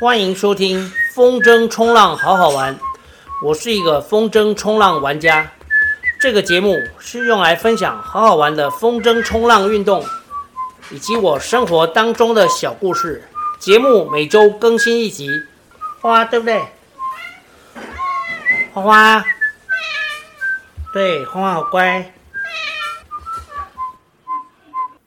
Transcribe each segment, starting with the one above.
欢迎收听风筝冲浪好好玩，我是一个风筝冲浪玩家。这个节目是用来分享好好玩的风筝冲浪运动，以及我生活当中的小故事。节目每周更新一集，花花对不对？花花，对，花花好乖。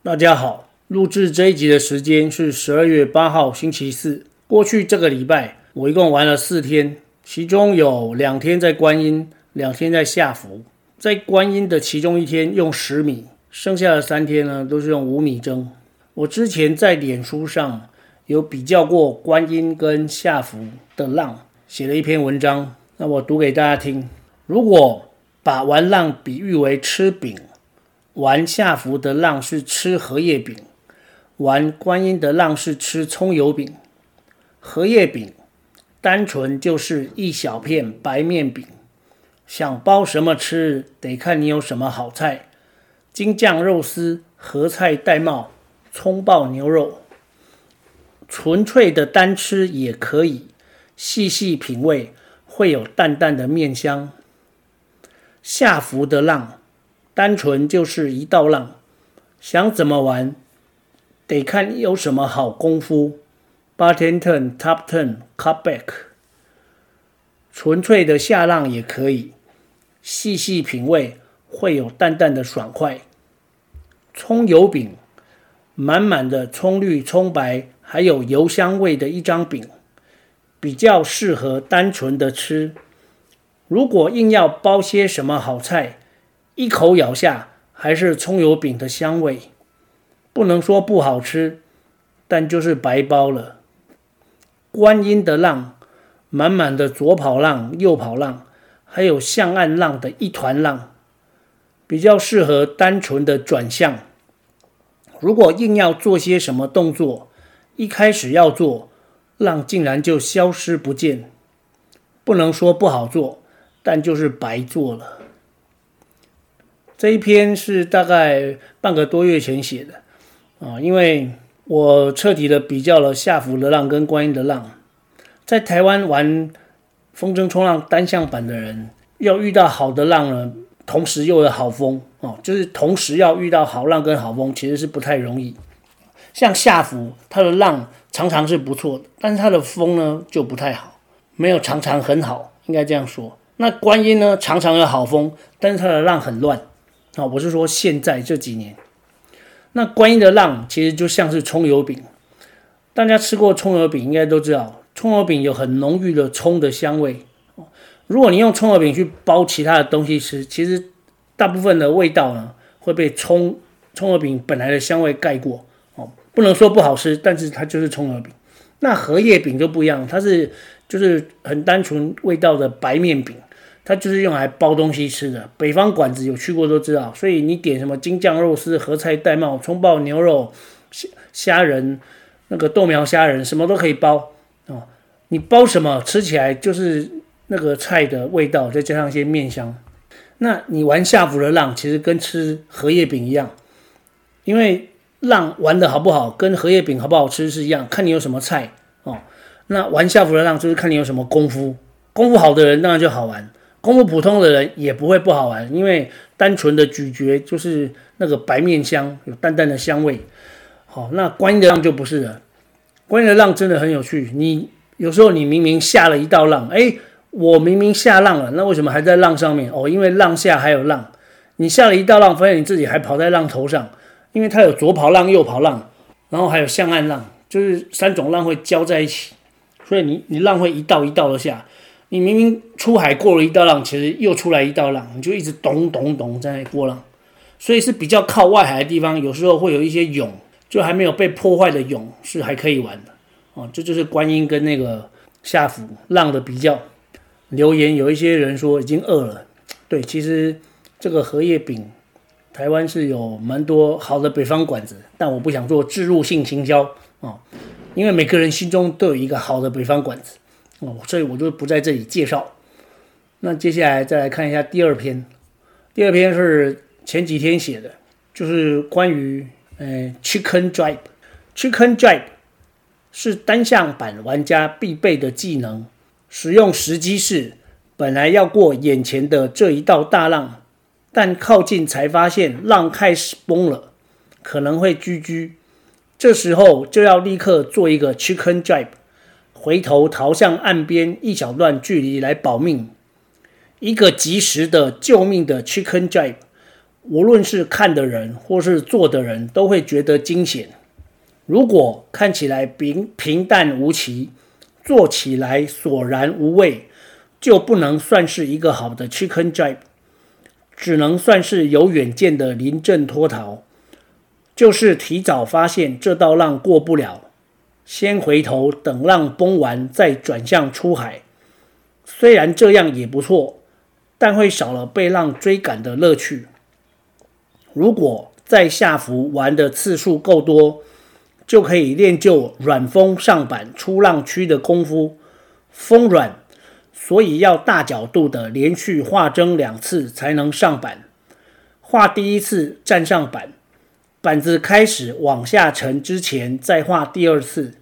大家好，录制这一集的时间是十二月八号星期四。过去这个礼拜，我一共玩了四天，其中有两天在观音，两天在下福。在观音的其中一天用十米，剩下的三天呢都是用五米筝。我之前在脸书上有比较过观音跟下福的浪，写了一篇文章，那我读给大家听。如果把玩浪比喻为吃饼，玩下福的浪是吃荷叶饼，玩观音的浪是吃葱油饼。荷叶饼，单纯就是一小片白面饼，想包什么吃，得看你有什么好菜。京酱肉丝、合菜戴帽、葱爆牛肉，纯粹的单吃也可以，细细品味会有淡淡的面香。下浮的浪，单纯就是一道浪，想怎么玩，得看有什么好功夫。Bottom turn, top turn, cut back，纯粹的下浪也可以，细细品味会有淡淡的爽快。葱油饼，满满的葱绿、葱白，还有油香味的一张饼，比较适合单纯的吃。如果硬要包些什么好菜，一口咬下还是葱油饼的香味，不能说不好吃，但就是白包了。观音的浪，满满的左跑浪、右跑浪，还有向岸浪的一团浪，比较适合单纯的转向。如果硬要做些什么动作，一开始要做，浪竟然就消失不见。不能说不好做，但就是白做了。这一篇是大概半个多月前写的啊，因为。我彻底的比较了下福的浪跟观音的浪，在台湾玩风筝冲浪单向板的人，要遇到好的浪呢，同时又有好风哦，就是同时要遇到好浪跟好风，其实是不太容易。像下福，它的浪常常是不错的，但是它的风呢就不太好，没有常常很好，应该这样说。那观音呢，常常有好风，但是它的浪很乱啊，哦，我是说现在这几年。那观音的浪其实就像是葱油饼，大家吃过葱油饼应该都知道，葱油饼有很浓郁的葱的香味。如果你用葱油饼去包其他的东西吃，其实大部分的味道呢会被葱葱油饼本来的香味盖过。哦，不能说不好吃，但是它就是葱油饼。那荷叶饼就不一样，它是就是很单纯味道的白面饼。它就是用来包东西吃的，北方馆子有去过都知道，所以你点什么京酱肉丝、合菜戴帽、葱爆牛肉、虾虾仁、那个豆苗虾仁，什么都可以包哦。你包什么吃起来就是那个菜的味道，再加上一些面香。那你玩下福的浪，其实跟吃荷叶饼一样，因为浪玩的好不好，跟荷叶饼好不好吃是一样，看你有什么菜哦。那玩下福的浪就是看你有什么功夫，功夫好的人当然就好玩。功夫普通的人也不会不好玩，因为单纯的咀嚼就是那个白面香，有淡淡的香味。好，那观音的浪就不是了。观音的浪真的很有趣。你有时候你明明下了一道浪，哎，我明明下浪了，那为什么还在浪上面？哦，因为浪下还有浪。你下了一道浪，发现你自己还跑在浪头上，因为它有左跑浪、右跑浪，然后还有向岸浪，就是三种浪会交在一起，所以你你浪会一道一道的下。你明明出海过了一道浪，其实又出来一道浪，你就一直咚咚咚在那过浪，所以是比较靠外海的地方，有时候会有一些涌，就还没有被破坏的涌是还可以玩的哦。这就是观音跟那个下府浪的比较。留言有一些人说已经饿了，对，其实这个荷叶饼台湾是有蛮多好的北方馆子，但我不想做置入性行销哦，因为每个人心中都有一个好的北方馆子。哦，所以我就不在这里介绍。那接下来再来看一下第二篇，第二篇是前几天写的，就是关于呃 chicken jibe，chicken jibe 是单向版玩家必备的技能。使用时机是，本来要过眼前的这一道大浪，但靠近才发现浪开始崩了，可能会 GG。这时候就要立刻做一个 Chicken Jibe，回头逃向岸边一小段距离来保命。一个及时的救命的 Chicken Jibe，无论是看的人或是做的人都会觉得惊险。如果看起来平平淡无奇，做起来索然无味，就不能算是一个好的 Chicken Jibe，只能算是有远见的临阵脱逃，就是提早发现这道浪过不了，先回头等浪崩完再转向出海。虽然这样也不错，但会少了被浪追赶的乐趣。如果在下浮玩的次数够多，就可以练就软风上板出浪区的功夫，风软，所以要大角度的连续画针两次才能上板。画第一次站上板，板子开始往下沉之前再画第二次，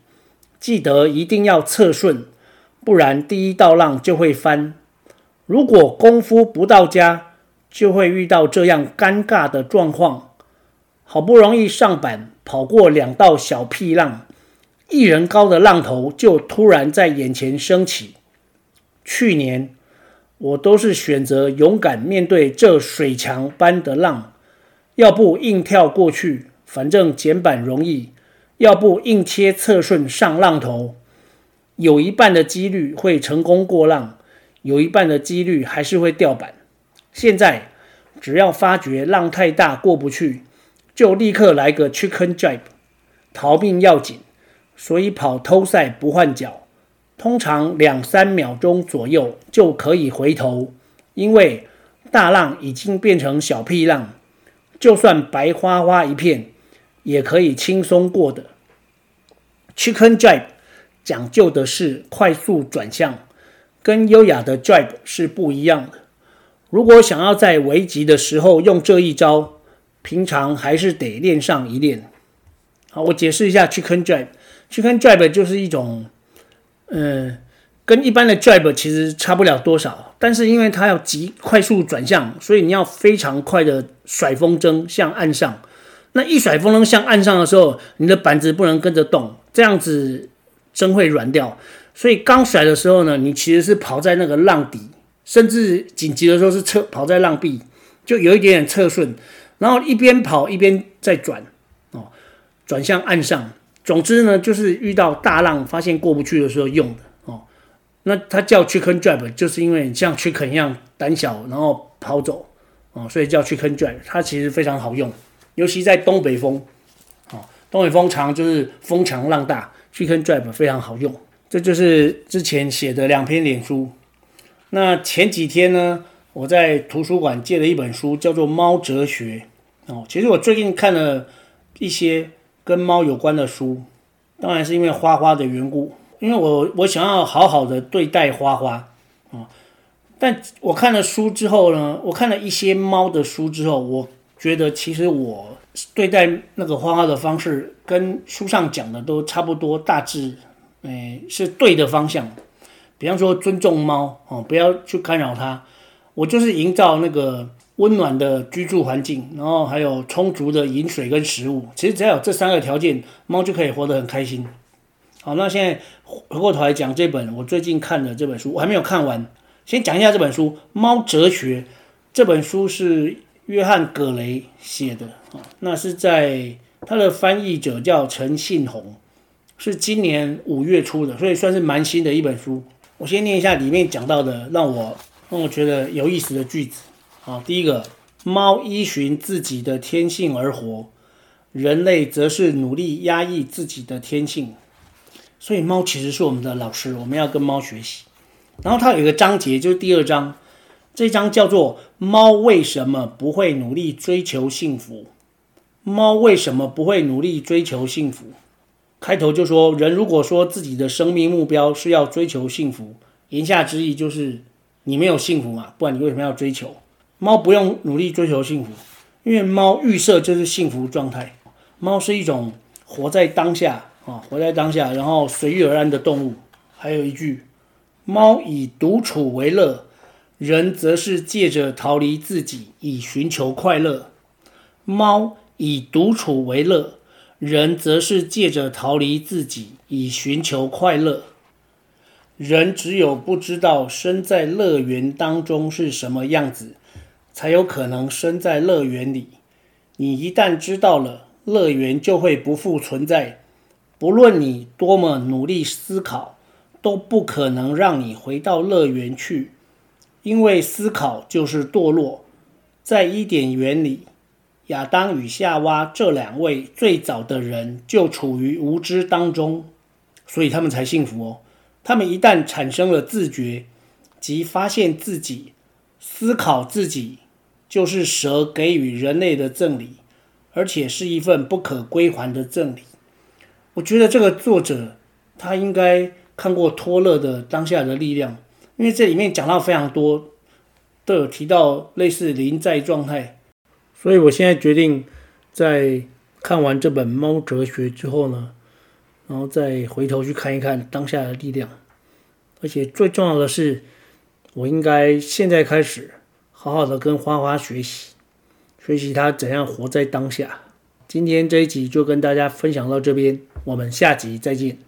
记得一定要侧顺，不然第一道浪就会翻。如果功夫不到家，就会遇到这样尴尬的状况。好不容易上板，跑过两道小屁浪，一人高的浪头就突然在眼前升起。去年我都是选择勇敢面对这水墙般的浪，要不硬跳过去，反正捡板容易；要不硬切侧顺上浪头，有一半的几率会成功过浪，有一半的几率还是会掉板。现在只要发觉浪太大过不去，就立刻来个 Chicken Jibe，逃命要紧，所以跑偷赛不换脚，通常两三秒钟左右就可以回头，因为大浪已经变成小屁浪，就算白花花一片，也可以轻松过的。Chicken Jibe 讲究的是快速转向，跟优雅的 Jibe 是不一样的。如果想要在危急的时候用这一招，平常还是得练上一练。好，我解释一下 Chicken Jibe。Chicken Jibe 就是一种，嗯，跟一般的 drive 其实差不了多少，但是因为它要急快速转向，所以你要非常快的甩风筝向岸上。那一甩风筝向岸上的时候，你的板子不能跟着动，这样子筝会软掉。所以刚甩的时候呢，你其实是跑在那个浪底，甚至紧急的时候是侧跑在浪壁，就有一点点侧顺。然后一边跑一边再转，哦，转向岸上。总之呢，就是遇到大浪发现过不去的时候用的。那它叫 chicken drive，就是因为像 Chicken 一样胆小，然后跑走哦，所以叫 chicken drive。它其实非常好用，尤其在东北风，哦，东北风长就是风强浪大，chicken drive 非常好用。这就是之前写的两篇脸书。那前几天呢，我在图书馆借了一本书，叫做《猫哲学》。哦，其实我最近看了一些跟猫有关的书，当然是因为花花的缘故，因为我我想要好好的对待花花啊、但我看了书之后呢，我看了一些猫的书之后，我觉得其实我对待那个花花的方式跟书上讲的都差不多，大致诶是对的方向。比方说尊重猫哦，不要去干扰它。我就是营造那个。温暖的居住环境，然后还有充足的饮水跟食物。其实只要有这三个条件，猫就可以活得很开心。好，那现在回过头来讲这本我最近看的这本书，我还没有看完。先讲一下这本书《猫哲学》。这本书是约翰·葛雷写的啊，那是在他的翻译者叫陈信宏，是今年五月出的，所以算是蛮新的一本书。我先念一下里面讲到的让我让我觉得有意思的句子。好，第一个，猫依循自己的天性而活，人类则是努力压抑自己的天性。所以猫其实是我们的老师，我们要跟猫学习。然后它有一个章节，就是第二章，这一章叫做“猫为什么不会努力追求幸福”。猫为什么不会努力追求幸福？开头就说，人如果说自己的生命目标是要追求幸福，言下之意就是你没有幸福嘛，不然你为什么要追求？猫不用努力追求幸福，因为猫预设就是幸福状态。猫是一种活在当下，啊，活在当下，然后随遇而安的动物。还有一句：猫以独处为乐，人则是借着逃离自己以寻求快乐。猫以独处为乐，人则是借着逃离自己以寻求快乐。人只有不知道身在乐园当中是什么样子，才有可能身在乐园里。你一旦知道了，乐园就会不复存在。不论你多么努力思考，都不可能让你回到乐园去，因为思考就是堕落。在伊甸园里，亚当与夏娃这两位最早的人就处于无知当中，所以他们才幸福哦。他们一旦产生了自觉，即发现自己思考自己，就是蛇给予人类的赠礼，而且是一份不可归还的赠礼。我觉得这个作者他应该看过托勒的《当下的力量》，因为这里面讲到非常多，都有提到类似临在状态，所以我现在决定在看完这本《猫哲学》之后呢，然后再回头去看一看《当下的力量》，而且最重要的是，我应该现在开始好好的跟花花学习，学习他怎样活在当下。今天这一集就跟大家分享到这边。我们下集再见。